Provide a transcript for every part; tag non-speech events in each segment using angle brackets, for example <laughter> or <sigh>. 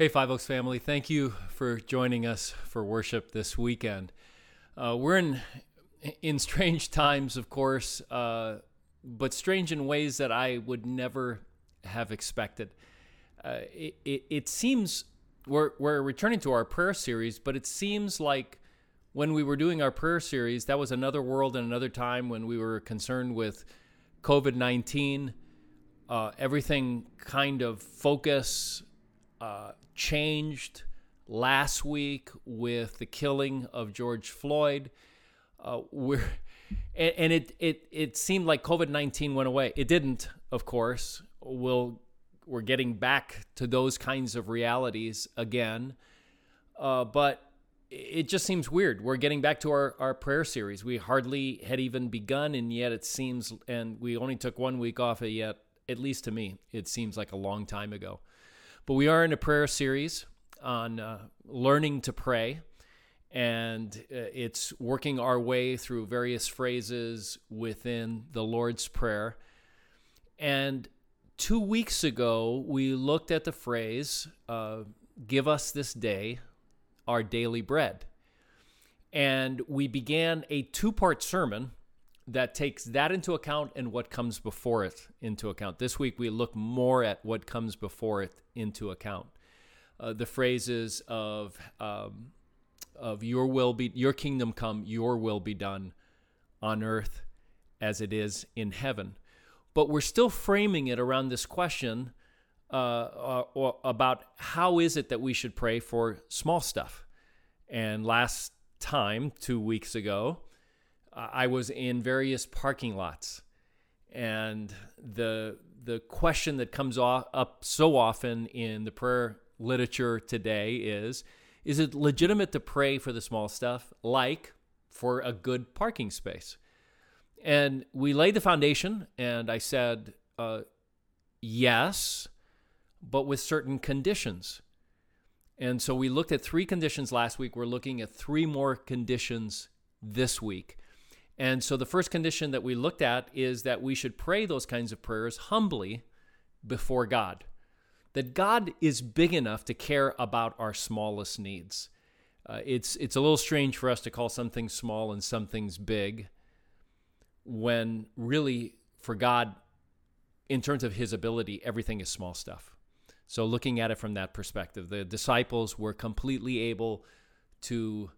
Hey, Five Oaks family, thank you for joining us for worship this weekend. Uh, we're in in strange <laughs> times, of course, uh, but strange in ways that I would never have expected. Uh, it, it, it seems we're, we're returning to our prayer series, but it seems like when we were doing our prayer series, that was another world and another time when we were concerned with COVID 19. Uh, everything kind of focus uh, changed last week with the killing of George Floyd. Uh, we're <laughs> and, and, it it it seemed like COVID nineteen went away. It didn't, of course. We'll we're getting back to those kinds of realities again, uh, but it just seems weird. We're getting back to our, our prayer series. We hardly had even begun, and yet it seems, and we only took one week off, and yet, at least to me, it seems like a long time ago. But we are in a prayer series on uh, learning to pray, and uh, it's working our way through various phrases within the Lord's Prayer. And two weeks ago, we looked at the phrase, uh, Give us this day our daily bread. And we began a two part sermon that takes that into account and what comes before it into account. This week we look more at what comes before it into account. Uh, the phrases of um, of your will be your kingdom come, your will be done on earth as it is in heaven. But we're still framing it around this question uh, uh, about how is it that we should pray for small stuff. And last time, two weeks ago, I was in various parking lots, and the the question that comes up so often in the prayer literature today is: Is it legitimate to pray for the small stuff, like for a good parking space? And we laid the foundation, and I said, uh, yes, but with certain conditions. And so we looked at three conditions last week. We're looking at three more conditions this week. And so the first condition that we looked at is that we should pray those kinds of prayers humbly before God. That God is big enough to care about our smallest needs. Uh, it's it's a little strange for us to call some things small and some things big when really for God in terms of his ability everything is small stuff. So looking at it from that perspective, the disciples were completely able to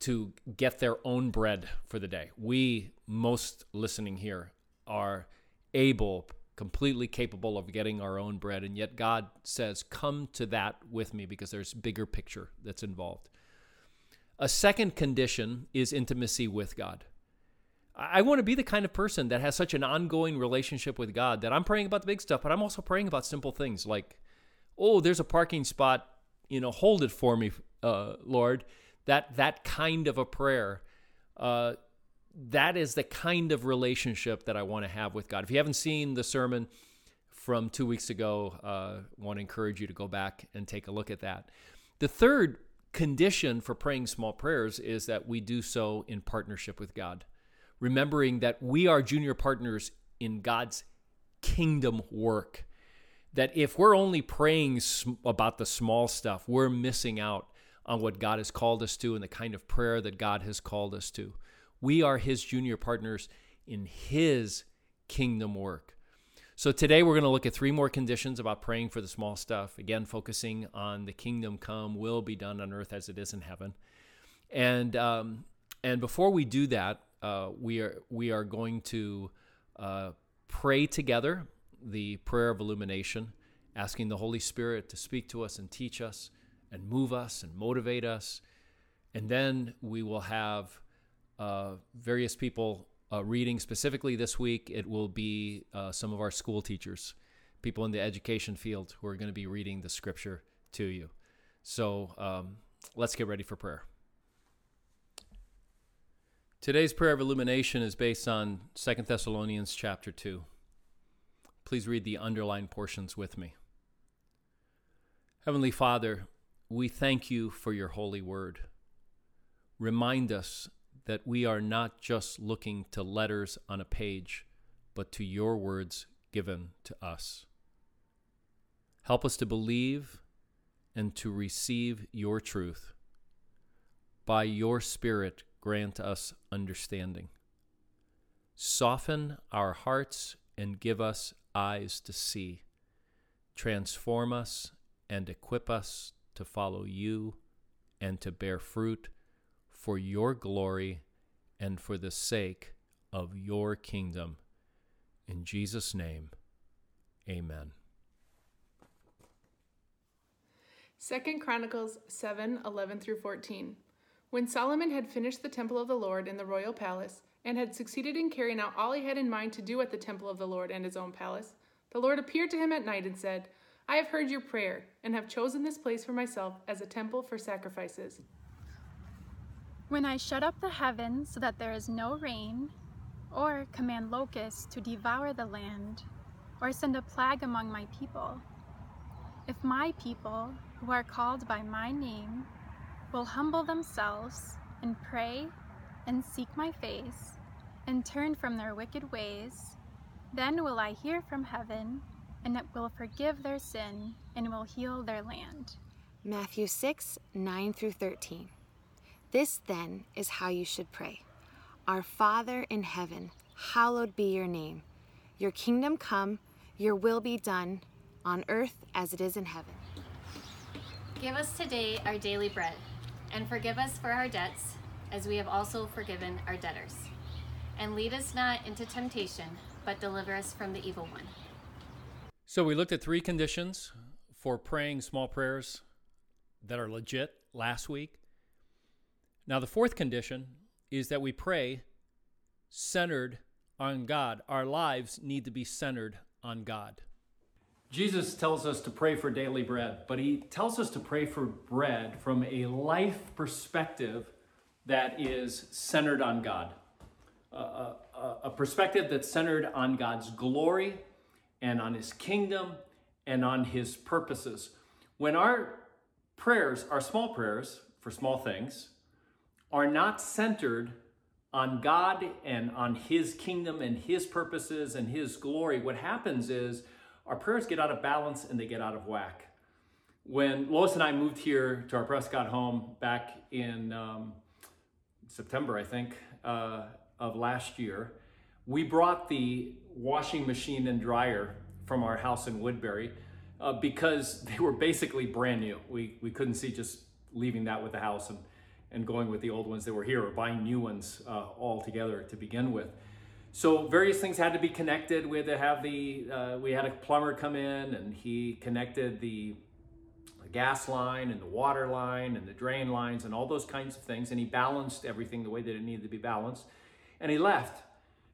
to get their own bread for the day. We, most listening here, are able, completely capable of getting our own bread. And yet God says, Come to that with me because there's bigger picture that's involved. A second condition is intimacy with God. I want to be the kind of person that has such an ongoing relationship with God that I'm praying about the big stuff, but I'm also praying about simple things like, oh, there's a parking spot, you know, hold it for me, uh, Lord that that kind of a prayer uh, that is the kind of relationship that i want to have with god. If you haven't seen the sermon from two weeks ago uh, want to encourage you to go back and take a look at that. The third condition for praying small prayers is that we do so in partnership with god remembering that we are junior partners in god's kingdom work. That if we're only praying about the small stuff we're missing out on what God has called us to and the kind of prayer that God has called us to. We are His junior partners in His kingdom work. So today we're going to look at three more conditions about praying for the small stuff. Again, focusing on the kingdom come, will be done on earth as it is in heaven. And um, and before we do that, uh, we are we are going to uh, pray together the prayer of illumination, asking the Holy Spirit to speak to us and teach us and move us and motivate us. And then we will have uh, various people uh, reading. Specifically this week, it will be uh, some of our school teachers, people in the education field who are going to be reading the scripture to you. So um, let's get ready for prayer. Today's prayer of illumination is based on Second Thessalonians chapter 2. Please read the underlined portions with me. Heavenly Father, we thank you for your holy word. Remind us that we are not just looking to letters on a page, but to your words given to us. Help us to believe and to receive your truth. By your Spirit, grant us understanding. Soften our hearts and give us eyes to see. Transform us and equip us to follow you and to bear fruit for your glory and for the sake of your kingdom. In Jesus' name, amen. Second Chronicles 7 11 through 14. When Solomon had finished the temple of the Lord in the royal palace, and had succeeded in carrying out all he had in mind to do at the temple of the Lord and his own palace, the Lord appeared to him at night and said, I have heard your prayer, and have chosen this place for myself as a temple for sacrifices. When I shut up the heavens so that there is no rain, or command locusts to devour the land, or send a plague among my people, if my people, who are called by my name, will humble themselves and pray and seek my face and turn from their wicked ways, then will I hear from heaven and it will forgive their sin and will heal their land. Matthew 6 9 through 13. This then is how you should pray Our Father in heaven, hallowed be your name. Your kingdom come, your will be done, on earth as it is in heaven. Give us today our daily bread, and forgive us for our debts, as we have also forgiven our debtors. And lead us not into temptation, but deliver us from the evil one. So we looked at three conditions for praying small prayers that are legit last week. Now, the fourth condition is that we pray centered on God. Our lives need to be centered on God. Jesus tells us to pray for daily bread, but he tells us to pray for bread from a life perspective that is centered on God. a, a, a perspective that's centered on God's glory and on his kingdom and on his purposes. When our prayers, our small prayers for small things, are not centered on God and on his kingdom and his purposes and his glory, what happens is our prayers get out of balance and they get out of whack. When Lois and I moved here to our Prescott home back in um, September, I think, uh, of last year, we brought the washing machine and dryer from our house in Woodbury uh, because <laughs> they were basically brand new. We, we couldn't see just leaving that with the house and, and going with the old ones that were here or buying new ones uh, all together to begin with. So various things had to be connected. We had to have the, uh, we had a plumber come in and he connected the gas line and the water line and the drain lines and all those kinds of things. And he balanced everything the way that it needed to be balanced. And he left.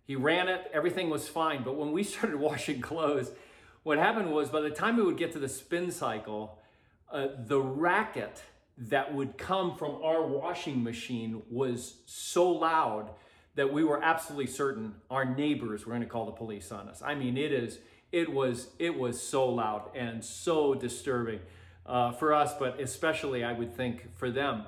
He ran it, everything was fine. But when we <laughs> started washing clothes, what happened was by the time we would get to the spin cycle, uh, the racket that would come from our washing machine was so loud that we were absolutely certain our neighbors were going to call the police on us. I mean, it is it was it was so loud and so disturbing uh, for us, but especially I would think for them.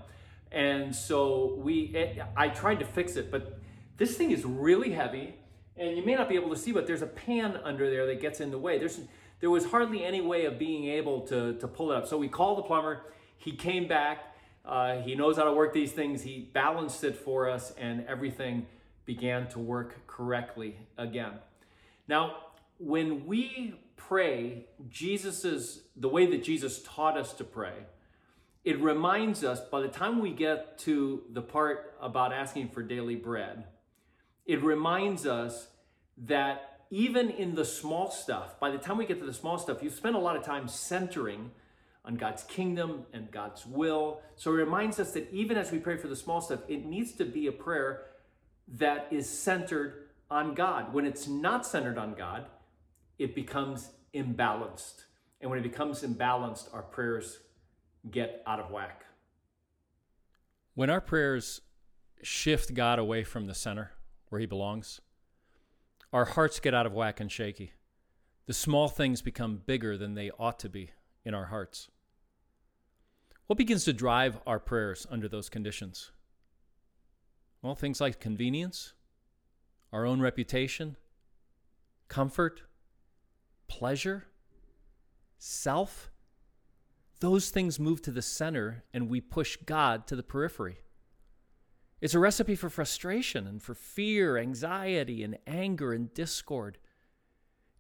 And so we, it, I tried to fix it, but this thing is really heavy, and you may not be able to see, but there's a pan under there that gets in the way. There's there was hardly any way of being able to to pull it up. So we called the plumber. He came back. Uh, he knows how to work these things. He balanced it for us, and everything began to work correctly again. Now, when we pray Jesus's the way that Jesus taught us to pray, it reminds us by the time we get to the part about asking for daily bread, it reminds us that even in the small stuff, by the time we get to the small stuff, you spend a lot of time centering on God's kingdom and God's will. So it reminds us that even as we pray for the small stuff, it needs to be a prayer that is centered on God. When it's not centered on God, it becomes imbalanced. And when it becomes imbalanced, our prayers get out of whack. When our prayers shift God away from the center where he belongs, our hearts get out of whack and shaky. The small things become bigger than they ought to be in our hearts. What begins to drive our prayers under those conditions? Well, things like convenience, our own reputation, comfort, pleasure, self, those things move to the center and we push God to the periphery. It's a recipe for frustration and for fear, anxiety, and anger and discord.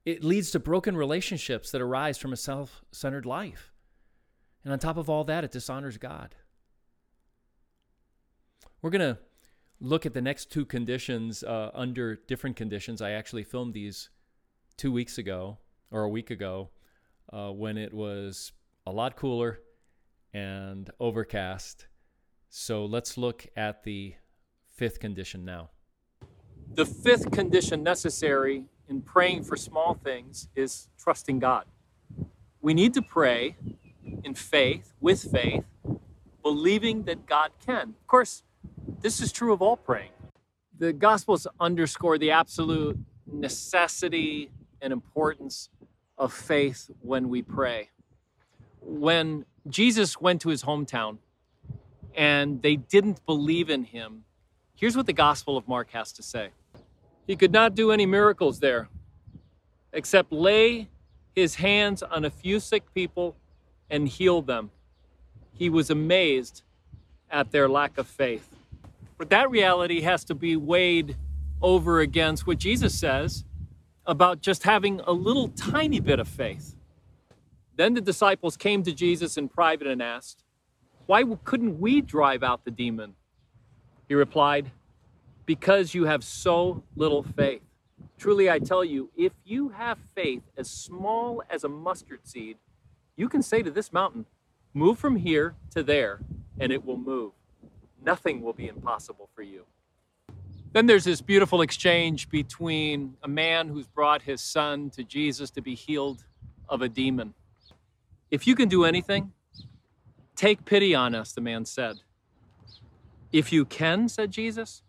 It leads to broken relationships that arise from a self centered life. And on top of all that, it dishonors God. We're going to look at the next two conditions uh, under different conditions. I actually filmed these two weeks ago or a week ago uh, when it was a lot cooler and overcast. So let's look at the fifth condition now. The fifth condition necessary in praying for small things is trusting God. We need to pray in faith, with faith, believing that God can. Of course, this is true of all praying. The Gospels underscore the absolute necessity and importance of faith when we pray. When Jesus went to his hometown and they didn't believe in him, here's what the Gospel of Mark has to say He could not do any miracles there except lay his hands on a few sick people and heal them. He was amazed at their lack of faith. But that reality has to be weighed over against what Jesus says about just having a little tiny bit of faith. Then the disciples came to Jesus in private and asked, Why couldn't we drive out the demon? He replied, Because you have so little faith. Truly, I tell you, if you have faith as small as a mustard seed, you can say to this mountain, Move from here to there, and it will move nothing will be impossible for you. Then there's this beautiful exchange between a man who's brought his son to Jesus to be healed of a demon. If you can do anything, take pity on us, the man said. If you can, said Jesus,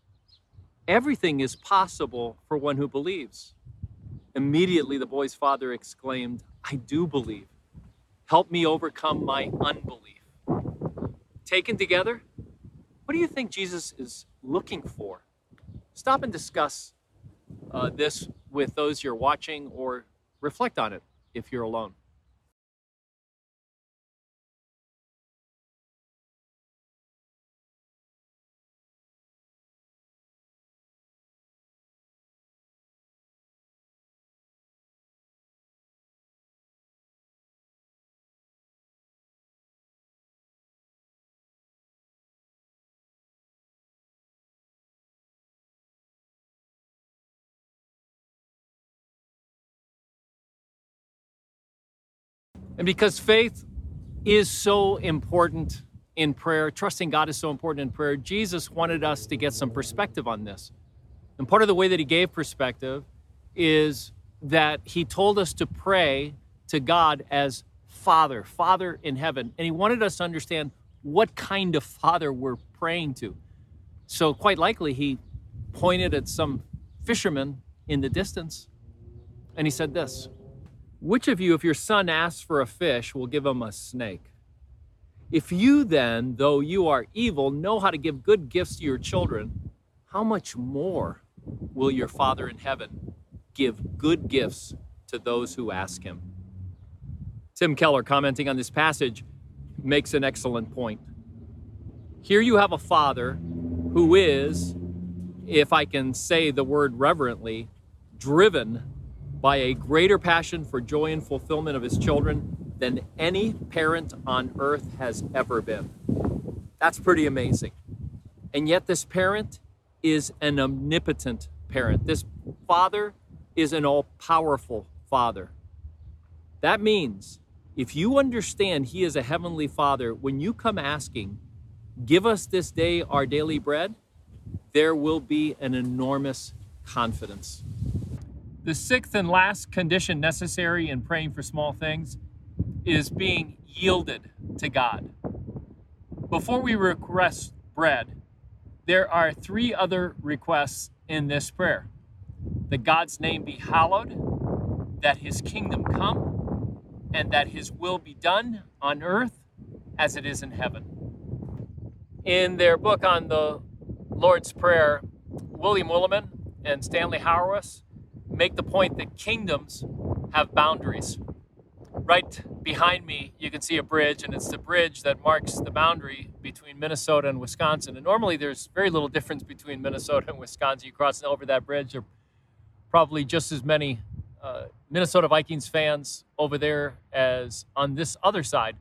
everything is possible for one who believes. Immediately, the boy's father exclaimed, I do believe. Help me overcome my unbelief. Taken together, what do you think Jesus is looking for? Stop and discuss uh, this with those you're watching or reflect on it if you're alone. And because faith is so important in prayer, trusting God is so important in prayer, Jesus wanted us to get some perspective on this. And part of the way that he gave perspective is that he told us to pray to God as Father, Father in heaven. And he wanted us to understand what kind of Father we're praying to. So, quite likely, he pointed at some fishermen in the distance and he said this which of you, if your son asks for a fish, will give him a snake? If you then, though you are evil, know how to give good gifts to your children, how much more will your Father in heaven give good gifts to those who ask him? Tim Keller, commenting on this passage, makes an excellent point. Here you have a father who is, if I can say the word reverently, driven by a greater passion for joy and fulfillment of his children than any parent on earth has ever been. That's pretty amazing. And yet, this parent is an omnipotent parent. This father is an all powerful father. That means if you understand he is a heavenly father, when you come asking, Give us this day our daily bread, there will be an enormous confidence. The sixth and last condition necessary in praying for small things is being yielded to God. Before we request bread, there are three other requests in this prayer that God's name be hallowed, that his kingdom come, and that his will be done on earth as it is in heaven. In their book on the Lord's Prayer, William Willimon and Stanley Hauerwas make the point that kingdoms have boundaries. right behind me, you can see a bridge, and it's the bridge that marks the boundary between Minnesota and Wisconsin. And normally there's very little difference between Minnesota and Wisconsin. You cross over that bridge, there are probably just as many uh, Minnesota Vikings fans over there as on this other side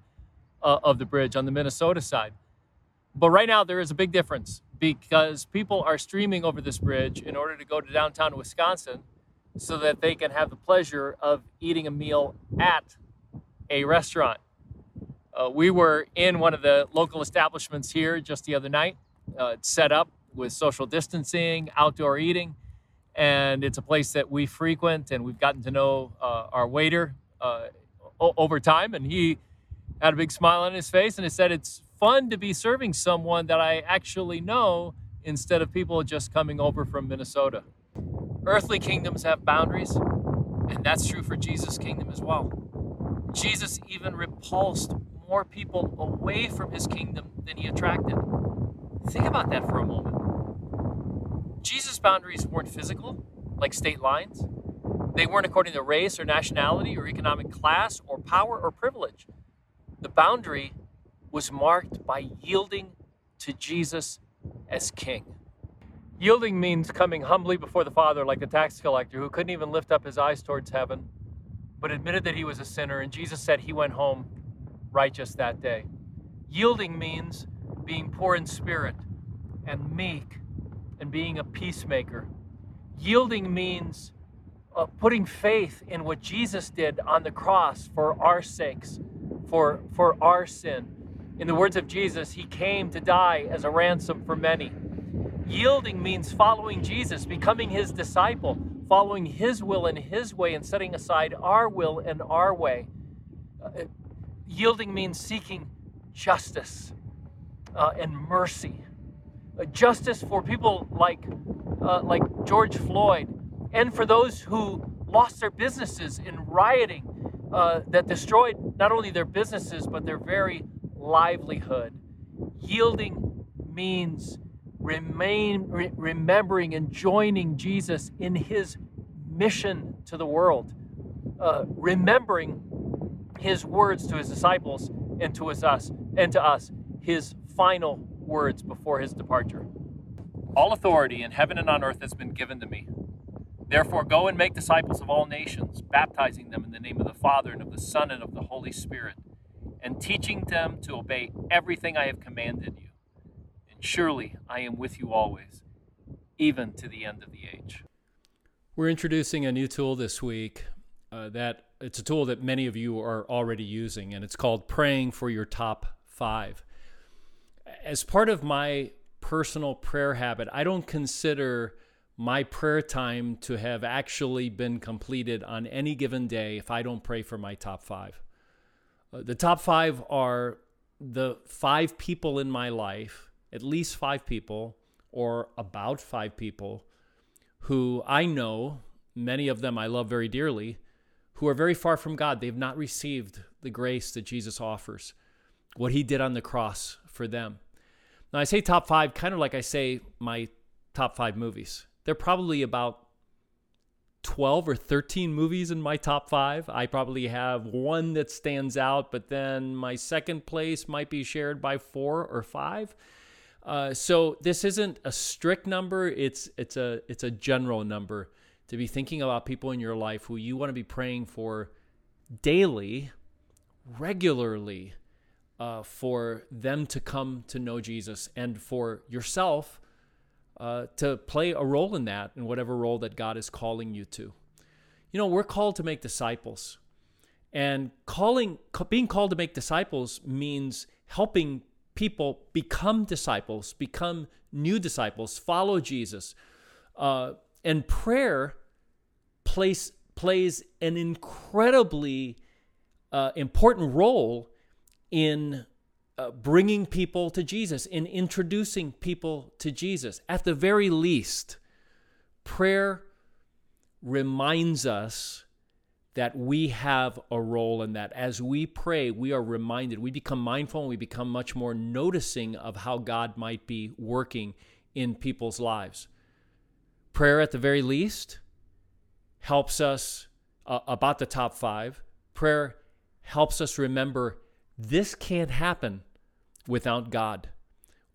uh, of the bridge, on the Minnesota side. But right now, there is a big difference because people are streaming over this bridge in order to go to downtown Wisconsin so that they can have the pleasure of eating a meal at a restaurant. Uh, we were in one of the local establishments here just the other night. Uh, set up with social distancing, outdoor eating, and it's a place that we frequent and we've gotten to know uh, our waiter uh, o- over time. And he had a big smile on his face and he said, It's fun to be serving someone that I actually know instead of people just coming over from Minnesota. Earthly kingdoms have boundaries, and that's true for Jesus' kingdom as well. Jesus even repulsed more people away from his kingdom than he attracted. Think about that for a moment. Jesus' boundaries weren't physical, like state lines. They weren't according to race or nationality or economic class or power or privilege. The boundary was marked by yielding to Jesus as king. Yielding means coming humbly before the Father like the tax collector who couldn't even lift up his eyes towards heaven, but admitted that he was a sinner, and Jesus said he went home righteous that day. Yielding means being poor in spirit and meek and being a peacemaker. Yielding means uh, putting faith in what Jesus did on the cross for our sakes, for, for our sin. In the words of Jesus, he came to die as a ransom for many. Yielding means following Jesus, becoming his disciple, following his will and his way, and setting aside our will and our way. Uh, yielding means seeking justice uh, and mercy. Uh, justice for people like, uh, like George Floyd, and for those who lost their businesses in rioting uh, that destroyed not only their businesses, but their very livelihood. Yielding means remain re- remembering and joining Jesus in his mission to the world, uh, remembering his words to his disciples and to his, us and to us, his final words before his departure. All authority in heaven and on earth has been given to me. Therefore, go and make disciples of all nations, baptizing them in the name of the Father and of the Son and of the Holy Spirit, and teaching them to obey everything I have commanded you. Surely I am with you always, even to the end of the age. We're introducing a new tool this week uh, that it's a tool that many of you are already using, and it's called Praying for Your Top Five. As part of my personal prayer habit, I don't consider my prayer time to have actually been completed on any given day if I don't pray for my top five. Uh, the top five are the five people in my life, at least five people, or about five people, who I know, many of them I love very dearly, who are very far from God. They've not received the grace that Jesus offers, what he did on the cross for them. Now, I say top five kind of like I say my top five movies. They're probably about 12 or 13 movies in my top five. I probably have one that stands out, but then my second place might be shared by four or five. Uh, so this isn't a strict number. It's it's a it's a general number to be thinking about people in your life who you want to be praying for daily, regularly, uh, for them to come to know Jesus and for yourself uh, to play a role in that, in whatever role that God is calling you to. You know, we're called to make disciples. And calling, being called to make disciples means helping people become disciples, become new disciples, follow Jesus. Uh, and prayer plays, plays an incredibly uh, important role in uh, bringing people to Jesus, in introducing people to Jesus. At the very least, prayer reminds us that we have a role in that. As we pray, we are reminded, we become mindful, and we become much more noticing of how God might be working in people's lives. Prayer, at the very least, helps us uh, about the top five. Prayer helps us remember this can't happen without God,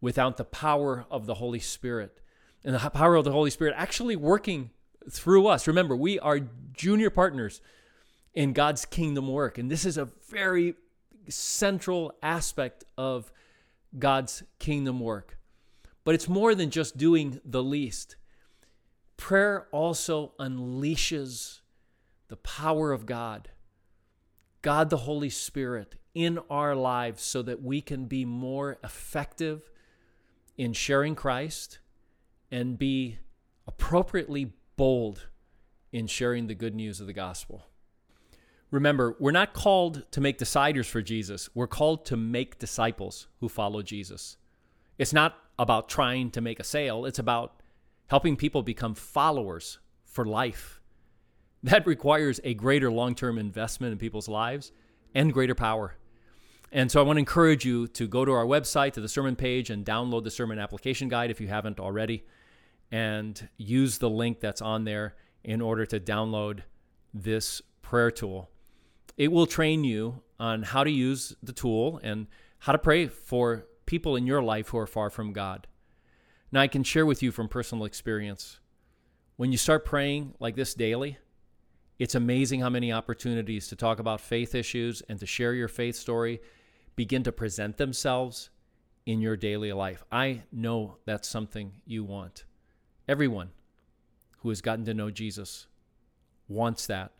without the power of the Holy Spirit. And the power of the Holy Spirit actually working through us. Remember, we are junior partners in God's kingdom work. And this is a very central aspect of God's kingdom work. But it's more than just doing the least. Prayer also unleashes the power of God, God the Holy Spirit, in our lives so that we can be more effective in sharing Christ and be appropriately bold in sharing the good news of the gospel. Remember, we're not called to make deciders for Jesus. We're called to make disciples who follow Jesus. It's not about trying to make a sale, it's about helping people become followers for life. That requires a greater long term investment in people's lives and greater power. And so I want to encourage you to go to our website, to the sermon page, and download the sermon application guide if you haven't already, and use the link that's on there in order to download this prayer tool it will train you on how to use the tool and how to pray for people in your life who are far from God. Now, I can share with you from personal experience. When you start praying like this daily, it's amazing how many opportunities to talk about faith issues and to share your faith story begin to present themselves in your daily life. I know that's something you want. Everyone who has gotten to know Jesus wants that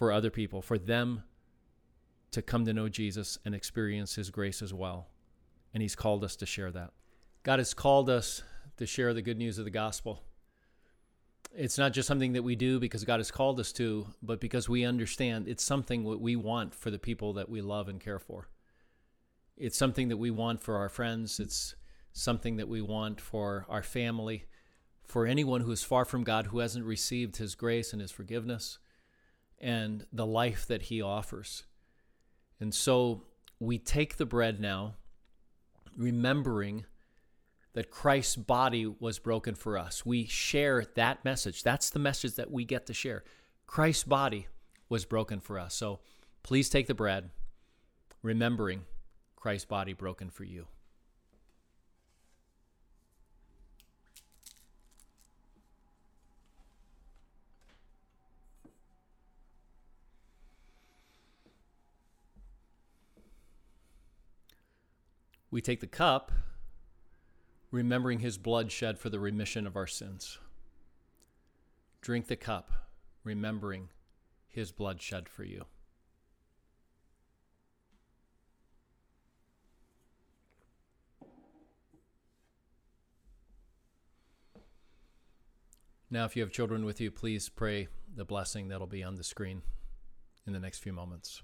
for other people, for them to come to know Jesus and experience His grace as well. And He's called us to share that. God has called us to share the good news of the gospel. It's not just something that we do because God has called us to, but because we understand it's something that we want for the people that we love and care for. It's something that we want for our friends. It's something that we want for our family, for anyone who is far from God, who hasn't received His grace and His forgiveness and the life that he offers. And so we take the bread now, remembering that Christ's body was broken for us. We share that message. That's the message that we get to share. Christ's body was broken for us. So please take the bread, remembering Christ's body broken for you. We take the cup, remembering his blood shed for the remission of our sins. Drink the cup, remembering his blood shed for you. Now, if you have children with you, please pray the blessing that'll be on the screen in the next few moments.